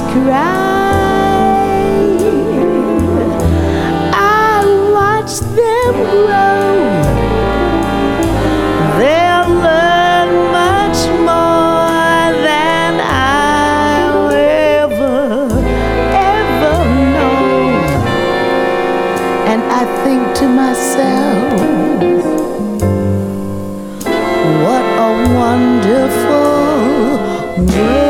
babies cry. I watch them grow. They'll learn much more than I'll ever, ever know. And I think to myself, what a wonderful world.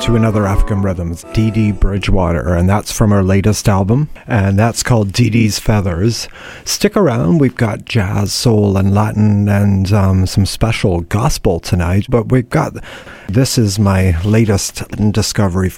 to another African rhythms, Dee Dee Bridgewater, and that's from her latest album, and that's called Dee Dee's Feathers. Stick around, we've got jazz, soul, and Latin, and um, some special gospel tonight, but we've got this is my latest discovery.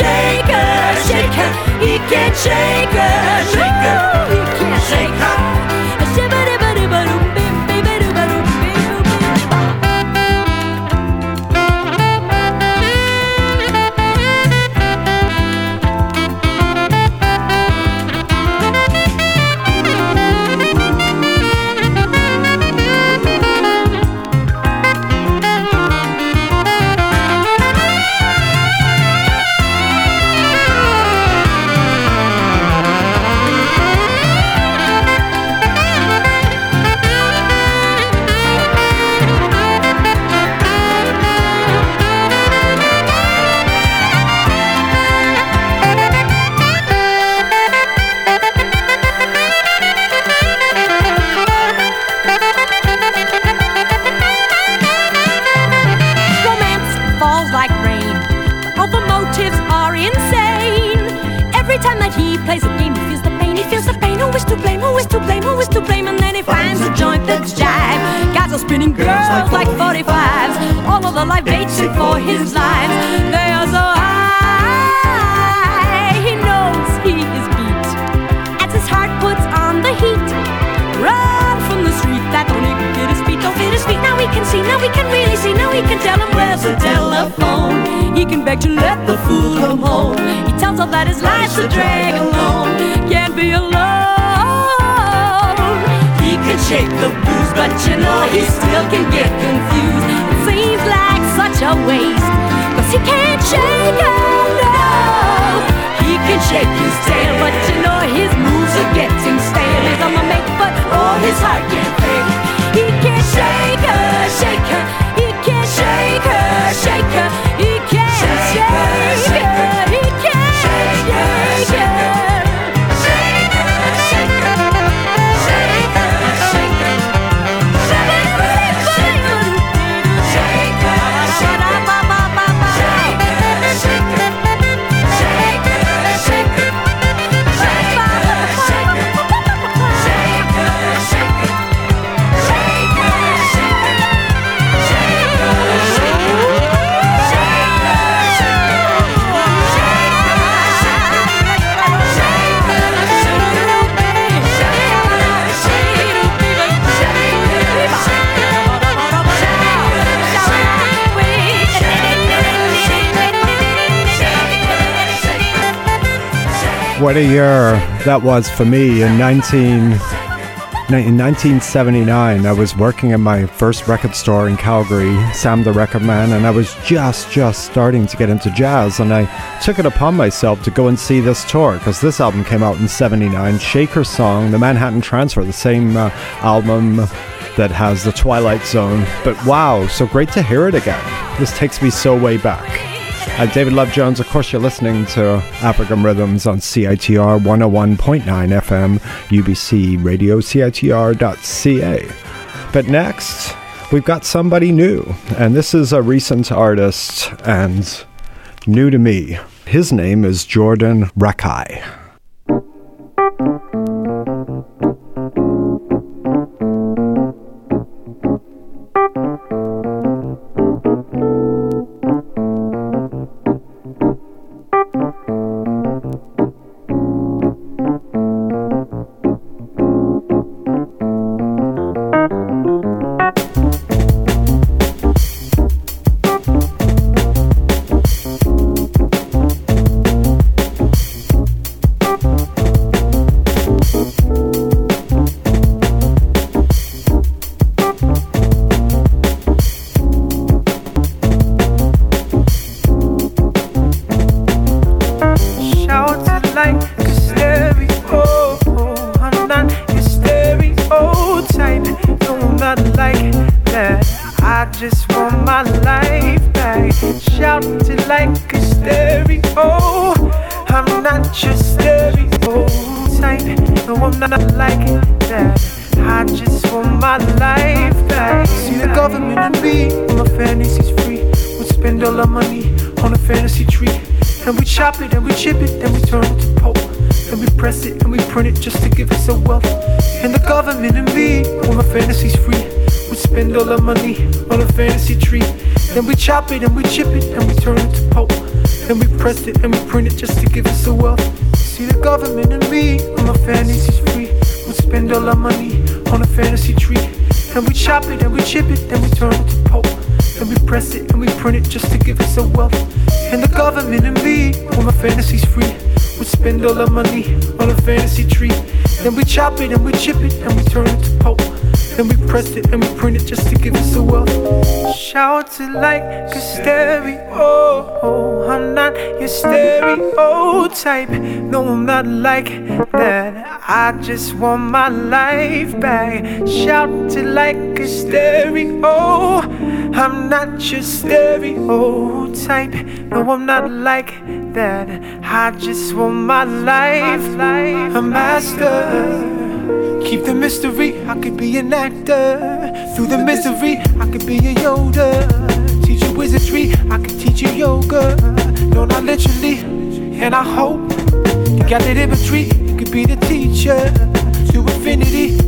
shake her, shake her. He can shake her, shake her. What a year that was for me in 19, 1979. I was working in my first record store in Calgary, Sam the Record Man, and I was just, just starting to get into jazz. And I took it upon myself to go and see this tour because this album came out in 79. Shaker Song, the Manhattan Transfer, the same uh, album that has the Twilight Zone. But wow, so great to hear it again. This takes me so way back. I'm David Love Jones. Of course, you're listening to African Rhythms on CITR 101.9 FM, UBC Radio, CITR.ca. But next, we've got somebody new, and this is a recent artist and new to me. His name is Jordan Rakei. Chop it and we chip it and we turn it to pulp. And we press it and we print it just to give us a wealth. See the government and me, when my fantasies free. We spend all our money on a fantasy tree. And we chop it and we chip it, then we turn it to pulp. And we press it and we print it just to give us a wealth. And the government and me, when my fantasies free. We spend all our money on a fantasy tree. Then we chop it and we chip it and we turn it to pulp. And we press it and we print it just to give us a wealth. Shout it like a stereo. I'm not your stereotype. No, I'm not like that. I just want my life back. Shout it like a stereo. I'm not your stereotype. No, I'm not like that. I just want my life. A master. Keep the mystery, I could be an actor. Through the misery, be a Yoda. Teach you wizardry, I can teach you yoga. No, not literally, and I hope you got that imagery. You could be the teacher to infinity.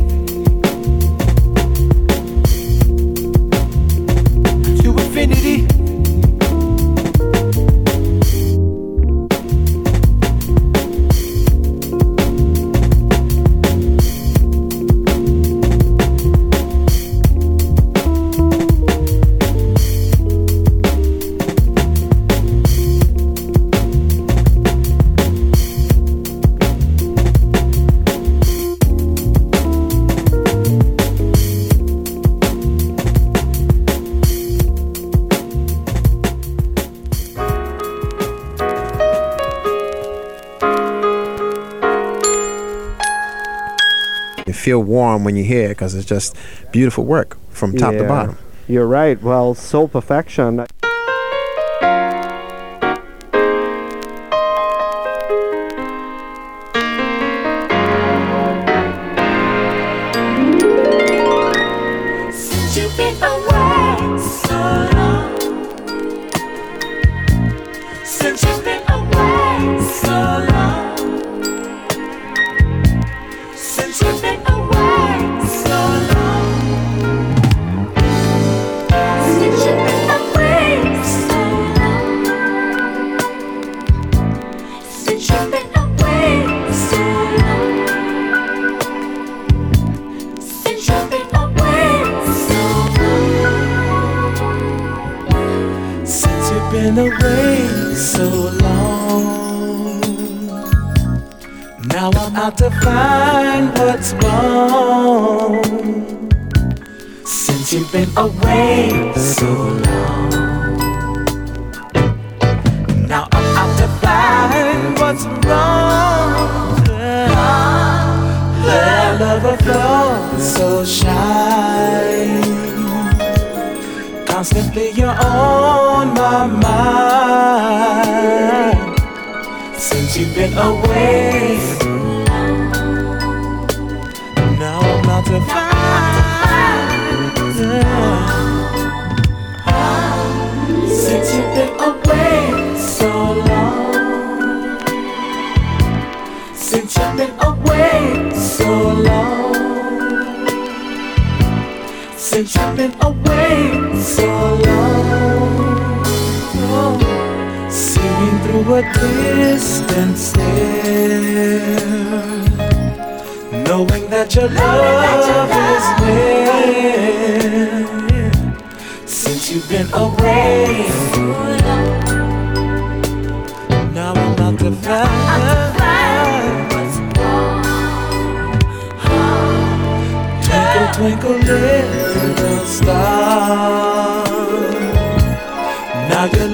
warm when you hear it because it's just beautiful work from top yeah. to bottom. You're right. Well, Soul Perfection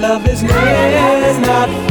love is not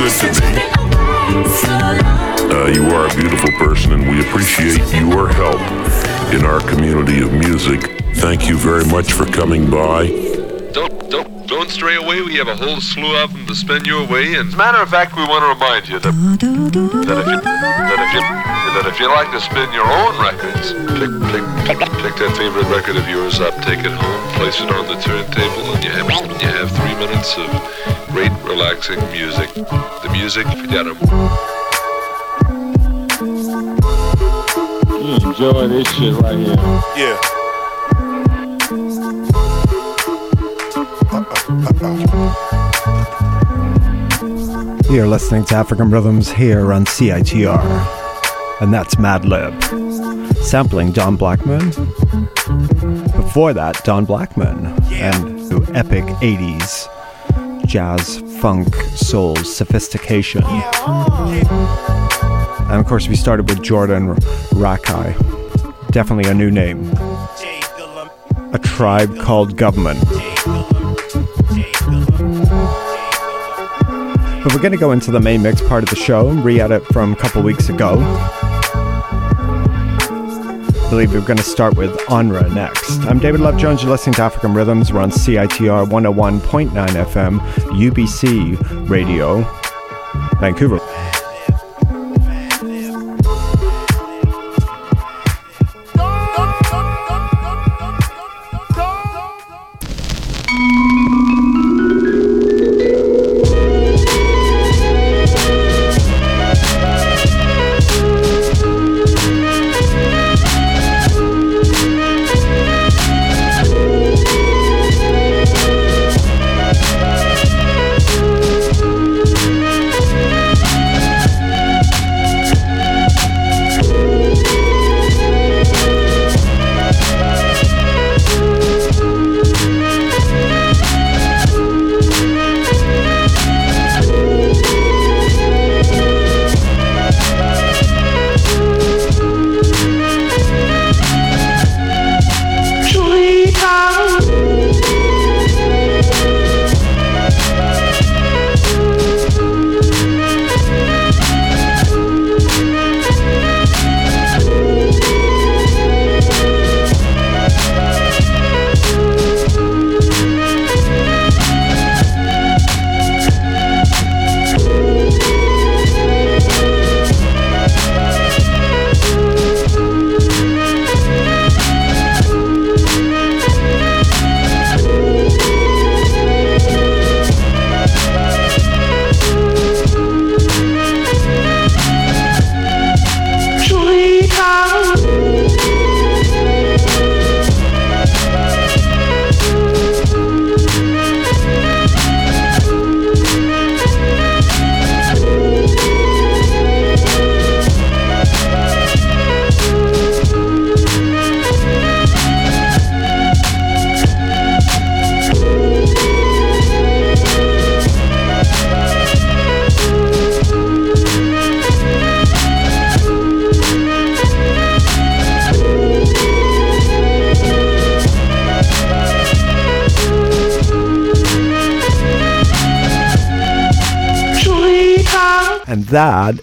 Uh, you are a beautiful person, and we appreciate your help in our community of music. Thank you very much for coming by. Don't, don't, don't stray away. We have a whole slew of them to spin you away. And as a matter of fact, we want to remind you that that if you that if you that if you like to spin your own records, pick pick pick that favorite record of yours up, take it home, place it on the turntable, and you have you have three minutes of great relaxing music. The music, forget 'em. You enjoy this shit right here. Yeah. You're listening to African Rhythms here on CITR. And that's Madlib. Sampling Don Blackman. Before that, Don Blackman. And the epic 80s jazz, funk, soul, sophistication. And of course, we started with Jordan Rakei. Definitely a new name. A tribe called Government. But we're going to go into the main mix part of the show, re edit from a couple weeks ago. I believe we're going to start with Onra next. I'm David Love Jones. You're listening to African Rhythms. We're on CITR 101.9 FM, UBC Radio, Vancouver.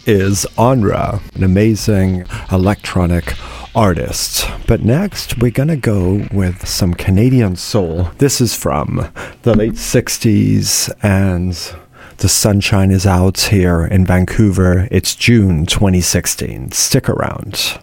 Is Onra, an amazing electronic artist. But next, we're going to go with some Canadian soul. This is from the late 60s, and the sunshine is out here in Vancouver. It's June 2016. Stick around.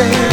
say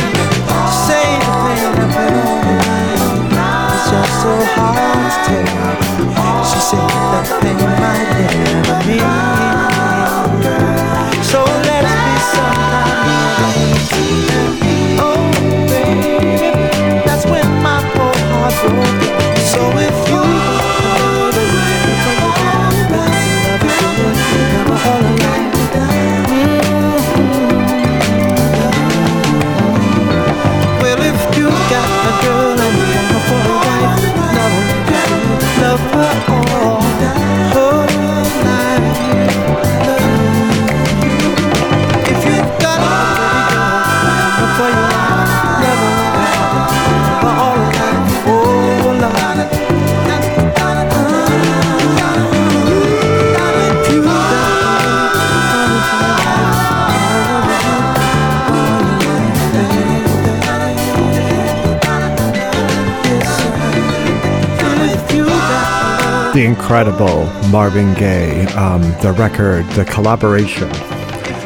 incredible Marvin Gaye, um, the record, the collaboration.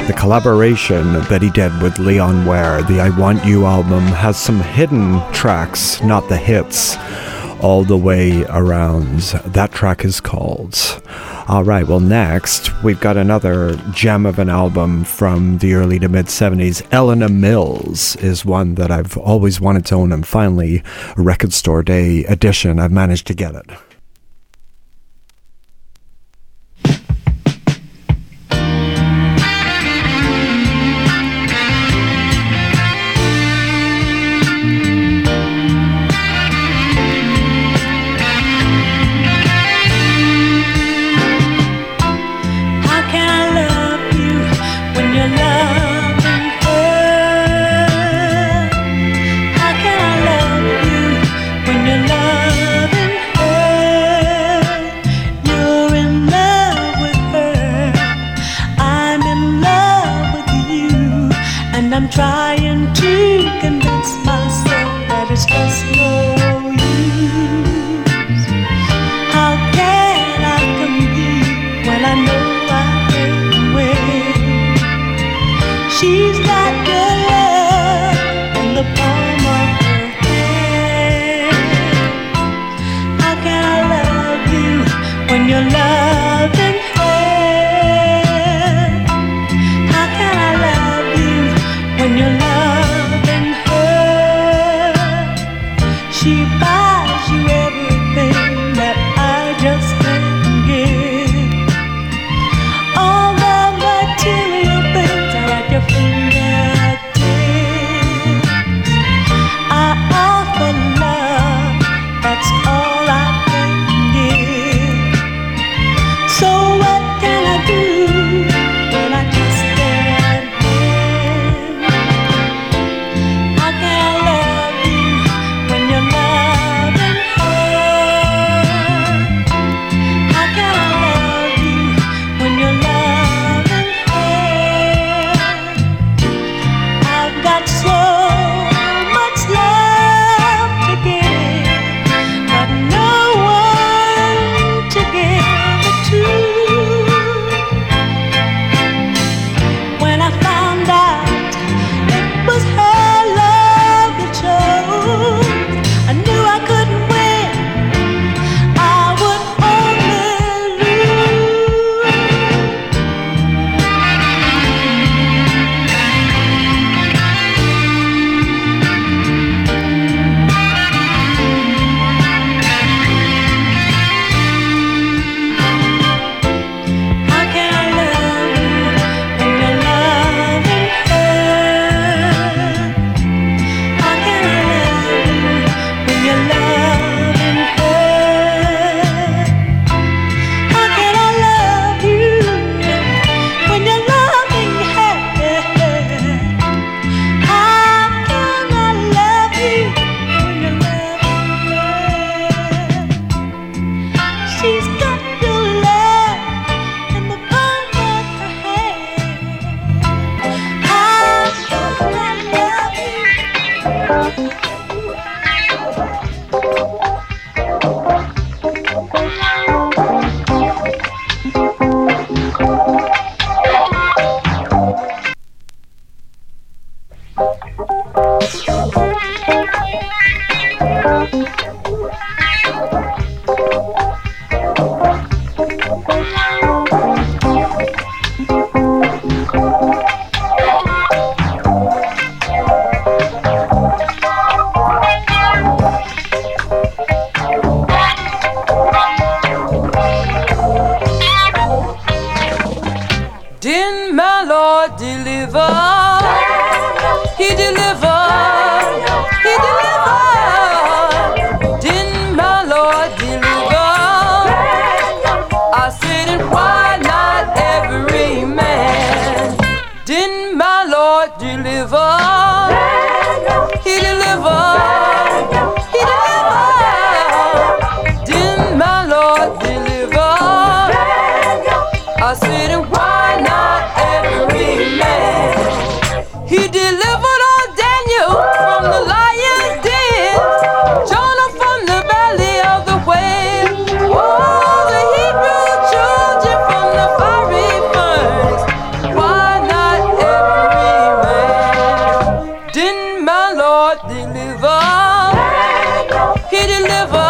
The collaboration that he did with Leon Ware, the I Want You album, has some hidden tracks, not the hits, all the way around. That track is called. All right, well, next, we've got another gem of an album from the early to mid 70s. Eleanor Mills is one that I've always wanted to own, and finally, Record Store Day edition, I've managed to get it. try deliver.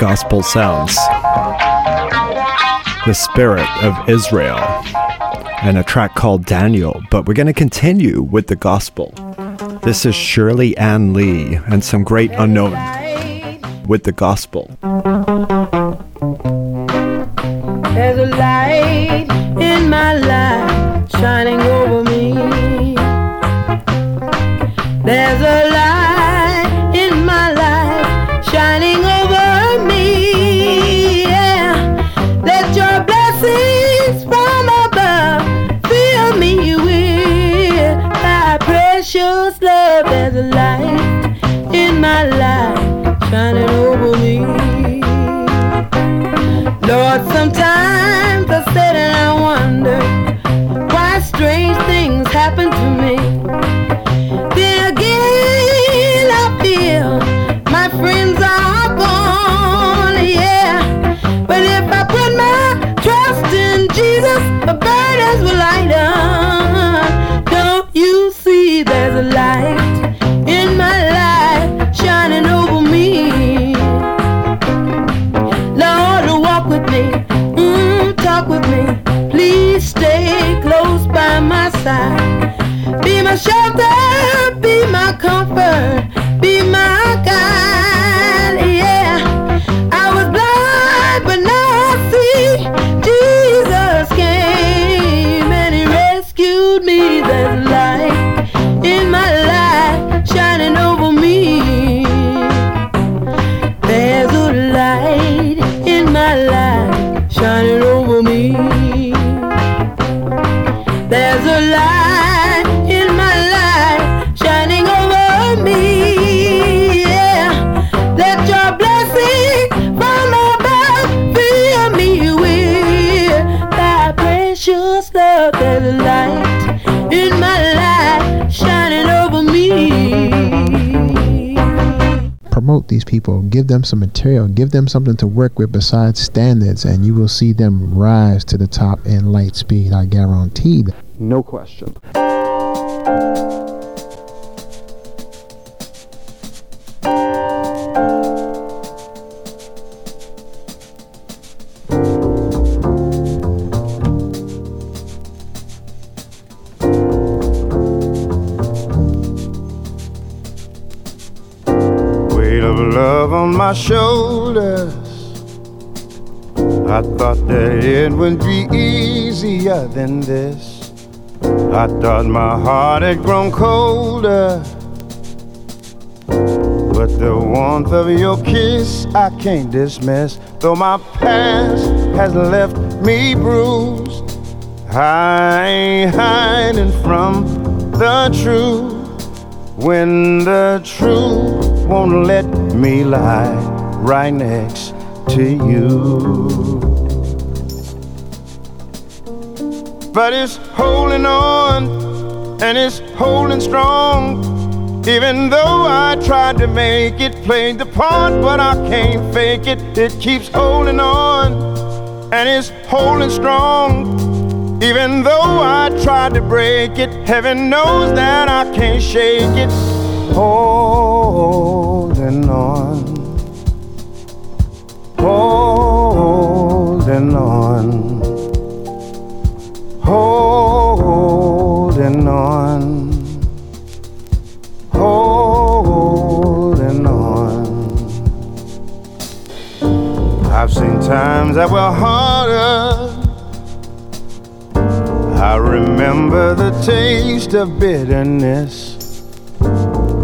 gospel sounds. The Spirit of Israel, and a track called Daniel. But we're going to continue with the gospel. This is Shirley Ann Lee and some great unknown with the gospel. promote these people, give them some material, give them something to work with besides standards, and you will see them rise to the top in light speed. I guarantee that. No question. Love on my shoulders. I thought that it would be easier than this. I thought my heart had grown colder. But the warmth of your kiss I can't dismiss. Though my past has left me bruised, I ain't hiding from the truth. When the truth won't let me lie right next to you. But it's holding on and it's holding strong. Even though I tried to make it, played the part, but I can't fake it. It keeps holding on and it's holding strong. Even though I tried to break it, heaven knows that I can't shake it. Oh. Holding on, holding on, holding on, holding on. I've seen times that were harder. I remember the taste of bitterness.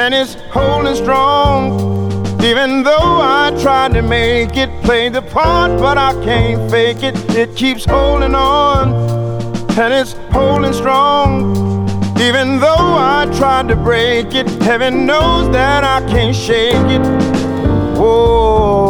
and it's holding strong. Even though I tried to make it, play the part, but I can't fake it. It keeps holding on and it's holding strong. Even though I tried to break it, heaven knows that I can't shake it. Whoa.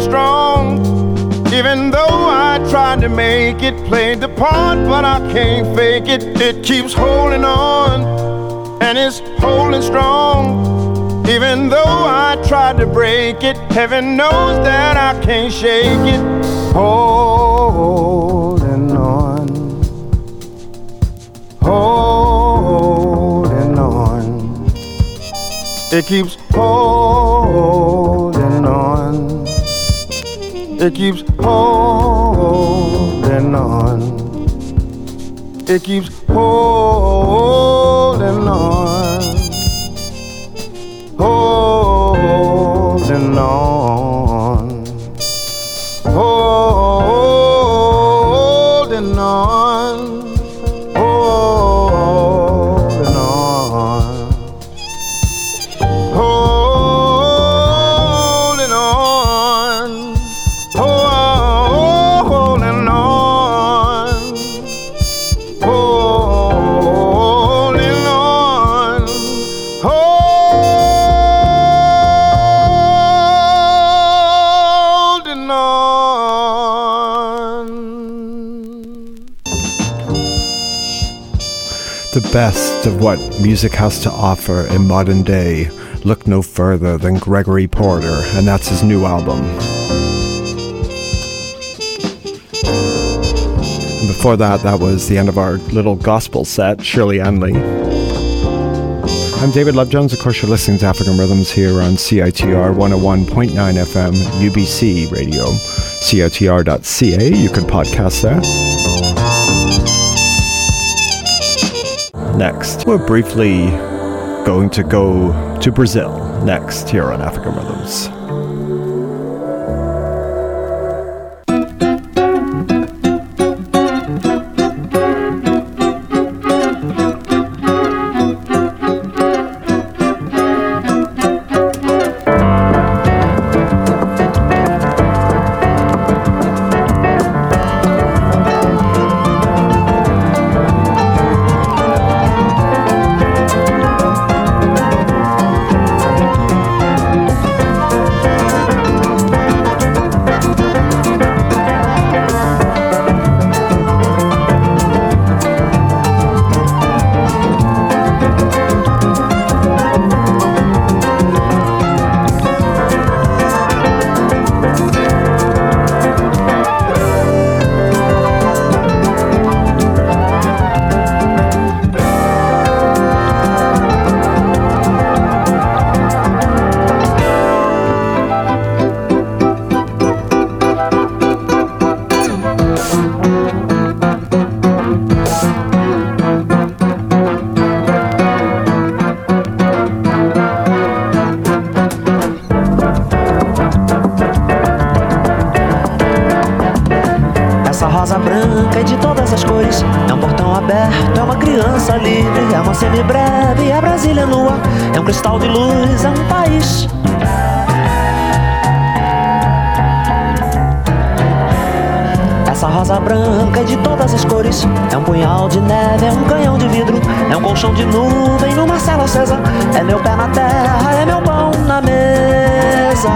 Strong. Even though I tried to make it, played the part, but I can't fake it. It keeps holding on and it's holding strong. Even though I tried to break it, heaven knows that I can't shake it. Holding on, holding on. It keeps holding. It keeps holding on. It keeps holding on. Holding on. Best of what music has to offer in modern day, look no further than Gregory Porter, and that's his new album. And before that, that was the end of our little gospel set, Shirley Ann Lee. I'm David Love Jones. Of course, you're listening to African Rhythms here on CITR 101.9 FM, UBC Radio, CITR.ca. You can podcast there. Next, we're briefly going to go to Brazil next here on todas as cores. É um portão aberto, é uma criança livre, é uma semibreve, é Brasília nua, é um cristal de luz, é um país. Essa rosa branca é de todas as cores. É um punhal de neve, é um canhão de vidro, é um colchão de nuvem numa cela acesa. É meu pé na terra, é meu pão na mesa.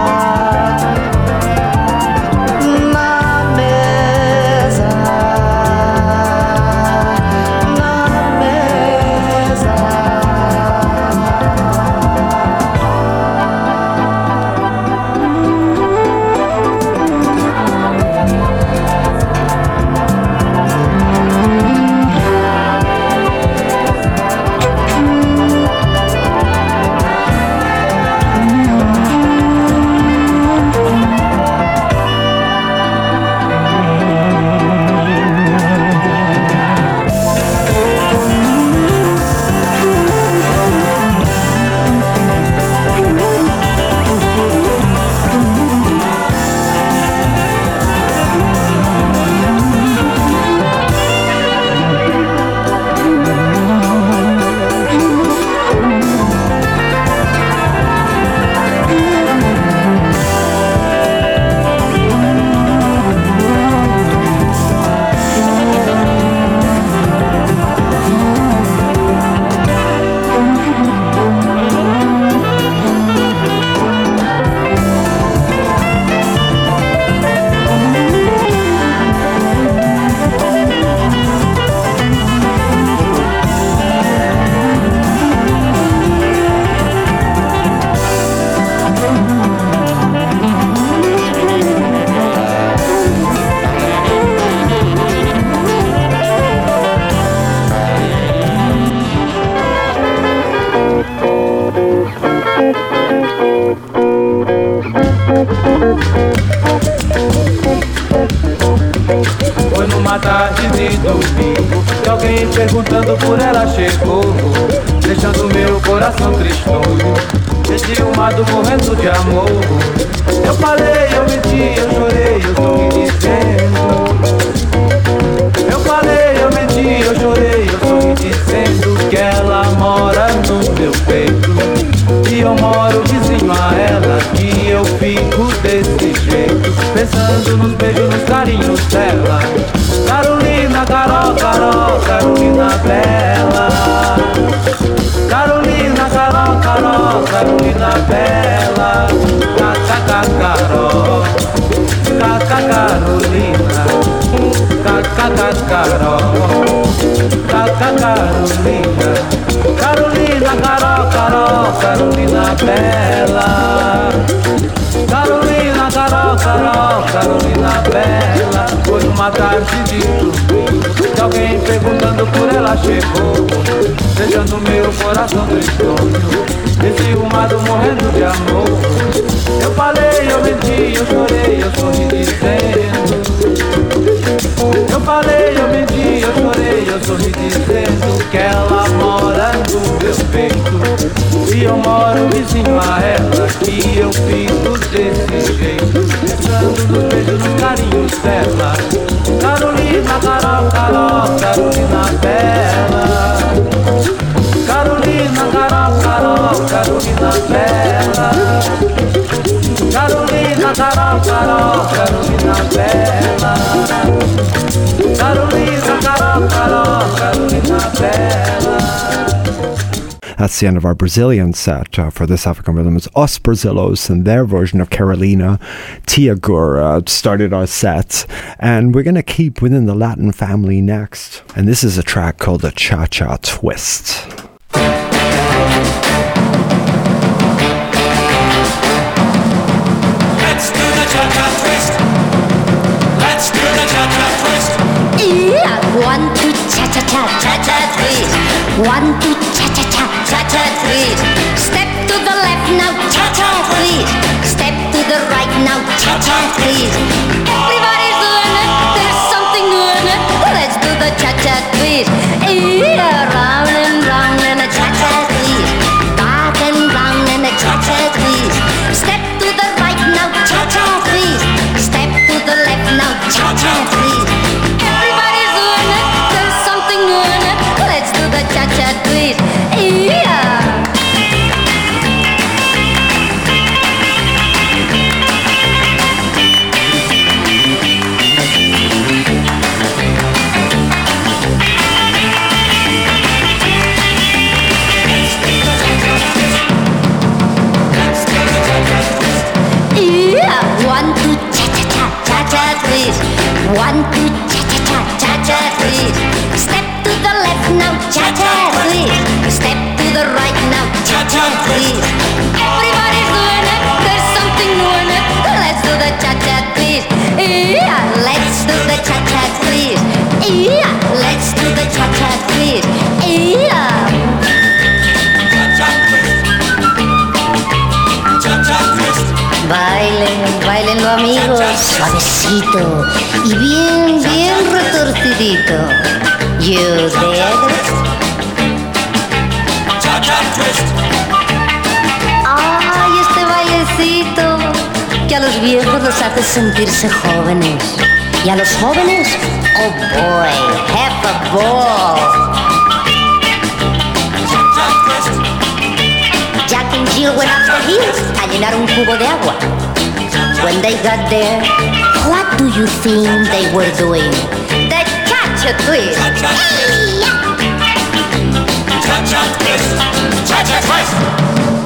coração tristonho Enciumado morrendo de amor. Eu falei, eu menti, eu chorei, eu tô me dizendo. Eu falei, eu menti, eu chorei, eu tô me dizendo Que ela mora no meu peito. E eu moro vizinho a ela que eu fico desse jeito. Pensando nos beijos, nos carinhos dela. Carolina, Carol, Carol, Carolina Bela Carolina bela, Caca Carol, Caca Carolina, Caca Carol, Caca Carolina, Carolina Carol, Carol, Carolina bela, Carolina Carol, Carolina Bela. Foi uma tarde de domingo que alguém perguntando por ela chegou, deixando meu coração tristonho, desarrumado morrendo de amor. Eu falei, eu menti, eu chorei, eu sorri dizendo. Eu falei, eu menti, eu chorei, eu sorri dizendo que ela mora no meu peito. E eu moro vizinho a ela, que eu fico desse jeito. Pensando nos beijos, nos carinhos dela. Carolina, Carol, Carol, Carolina Bela. Carolina, Carol, Carol, Carolina Bela Carolina, Carol, Carol, Carolina Carolina, Carol, Carol, Carolina That's the end of our Brazilian set uh, for this African rhythm. It's Os Brasilos and their version of Carolina. Tia Gura started our set. And we're going to keep within the Latin family next. And this is a track called the Cha Cha Twist. Cha cha cha, cha. One, two, cha cha cha, cha cha twist. Step to the left now, cha cha twist. Step to the right now, cha cha twist. Everybody's doing it, there's something doing it. Let's do the cha cha twist. Suavecito y bien, bien retorcidito. You dig it? Ay, que a los viejos los hace sentirse jóvenes. Y a los jóvenes, oh boy, have a ball. Jack and Jill went up the hill a llenar un cubo de agua. When they got there, what do you think they were doing? The cha-cha twist. Cha-cha twist. Cha-cha twist.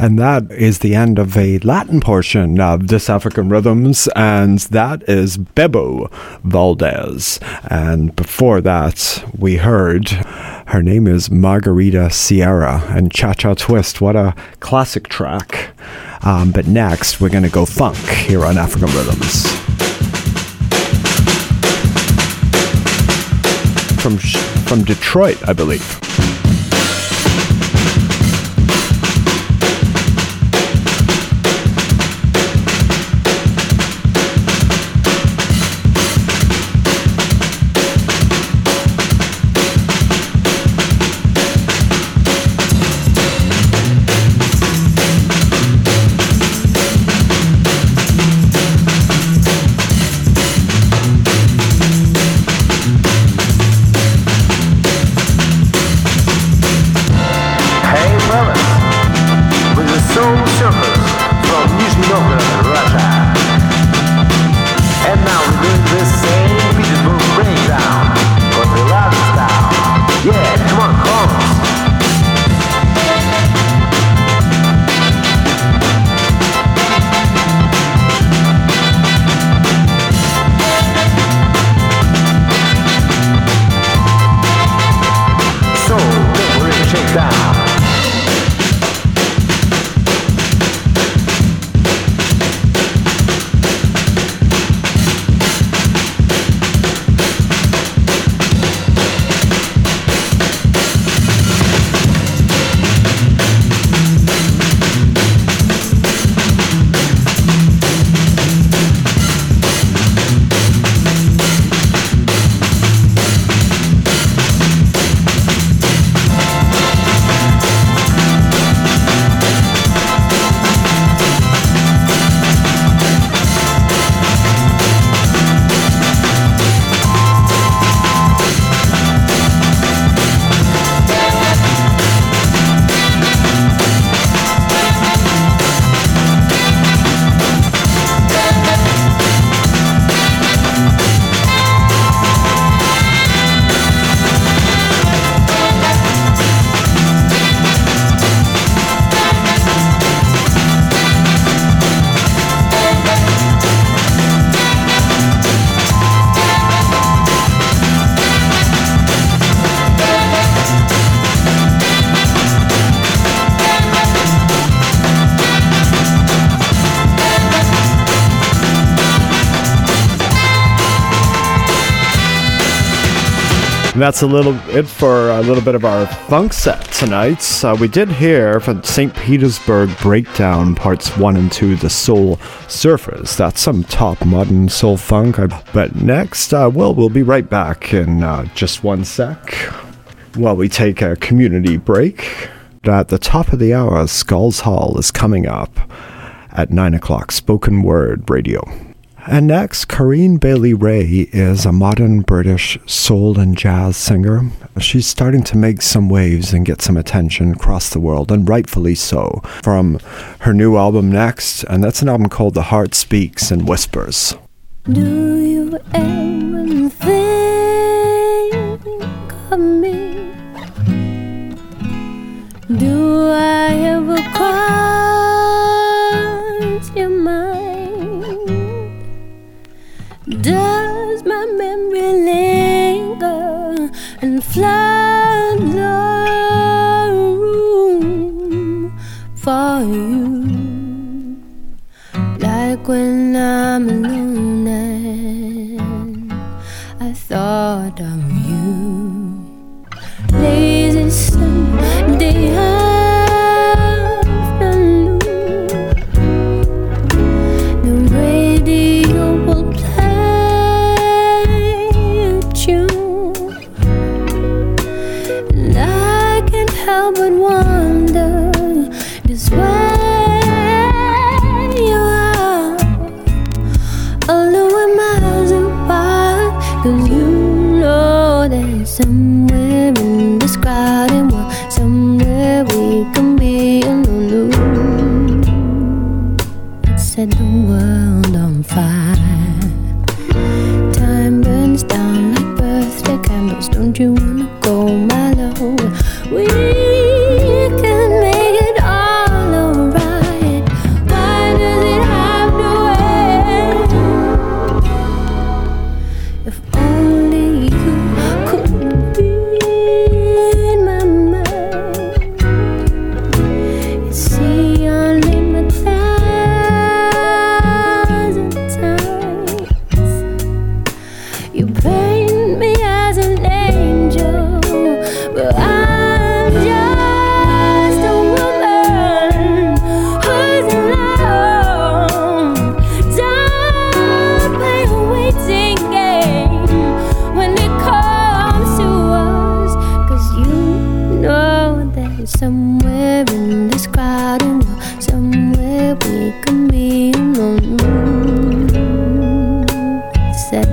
And that is the end of a Latin portion of this African Rhythms, and that is Bebo Valdés. And before that, we heard her name is Margarita Sierra and Cha Cha Twist. What a classic track. Um, but next, we're going to go funk here on African Rhythms. From, from Detroit, I believe. That's a little it for a little bit of our funk set tonight. Uh, we did hear from St. Petersburg Breakdown Parts 1 and 2, The Soul Surfers. That's some top modern soul funk. But next, uh, well, we'll be right back in uh, just one sec while we take a community break. At the top of the hour, Skulls Hall is coming up at 9 o'clock, Spoken Word Radio. And next, Corinne Bailey Rae is a modern British soul and jazz singer. She's starting to make some waves and get some attention across the world, and rightfully so, from her new album Next, and that's an album called The Heart Speaks and Whispers. Do you ever think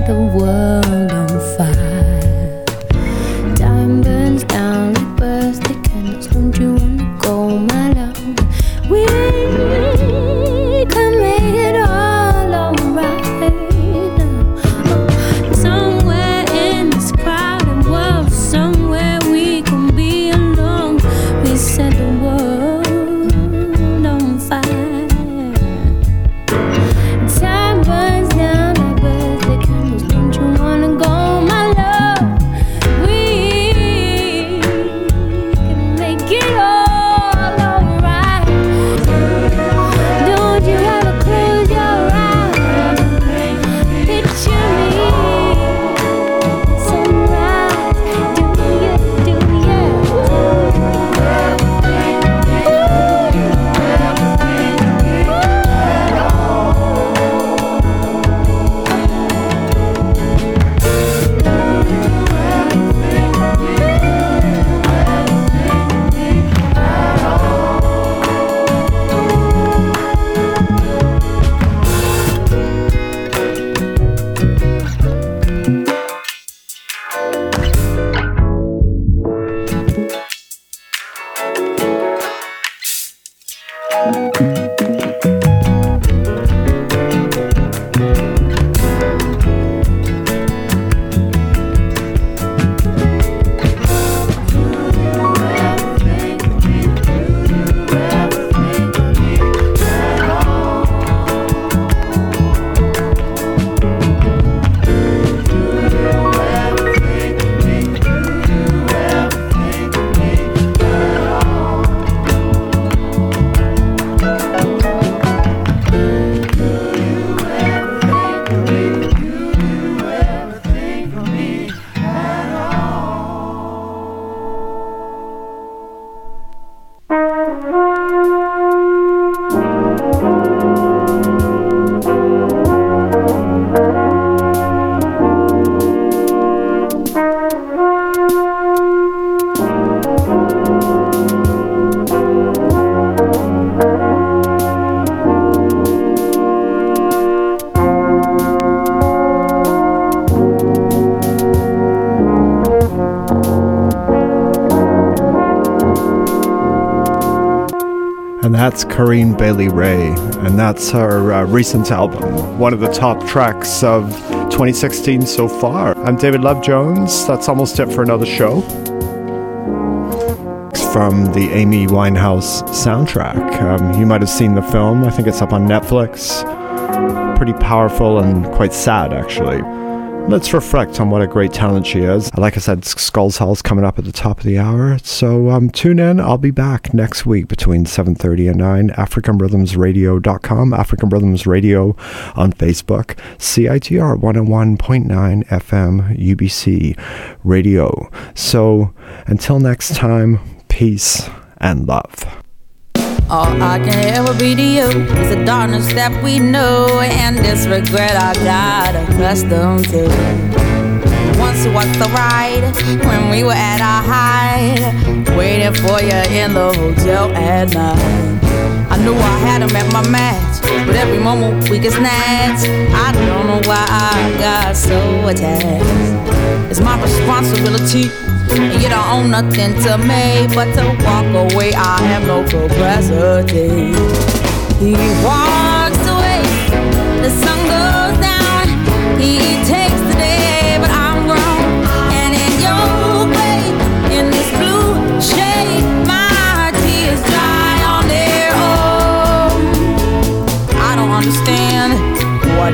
the world that's Corinne Bailey Rae, and that's her uh, recent album, one of the top tracks of 2016 so far. I'm David Love Jones. That's almost it for another show. From the Amy Winehouse soundtrack. Um, you might have seen the film, I think it's up on Netflix. Pretty powerful and quite sad, actually. Let's reflect on what a great talent she is. Like I said, Skulls Hall's coming up at the top of the hour. So um, tune in. I'll be back next week between 7.30 and 9. AfricanRhythmsRadio.com. African Rhythms Radio on Facebook. CITR 101.9 FM UBC Radio. So until next time, peace and love. All I can ever be to you is the darkness that we know and this regret I got accustomed to. Once it was the ride when we were at our height, waiting for you in the hotel at night. Knew I had him at my match, but every moment we get snatched. I don't know why I got so attached. It's my responsibility. And you don't own nothing to me but to walk away. I have no capacity. He walks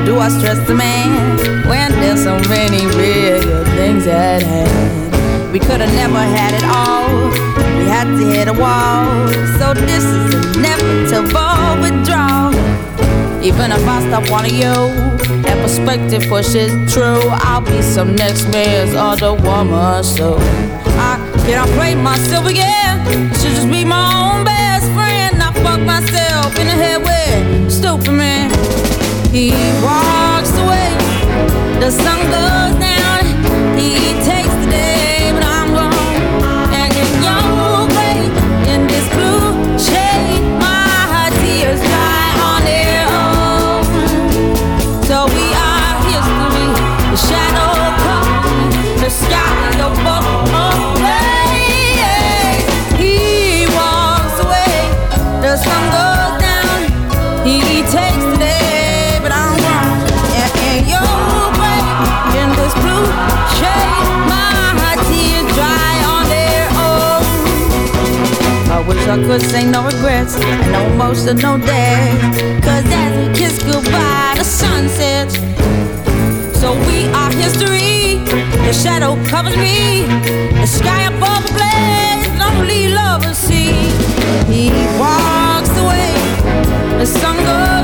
do I stress the man when there's so many real things at hand? We could have never had it all. We had to hit a wall. So this is inevitable withdrawal. Even if I stop wanting you, that perspective pushes true. I'll be some next man's other woman. So I cannot play myself again. Should just be my own best friend. I fuck myself in the head with stupid man. He walks away. The sun goes down. He takes the day, could say no regrets and no emotional debt. Cause as we kiss goodbye, the sun sets. So we are history. The shadow covers me. The sky above the blaze, lonely lovers see. He walks away. The sun goes.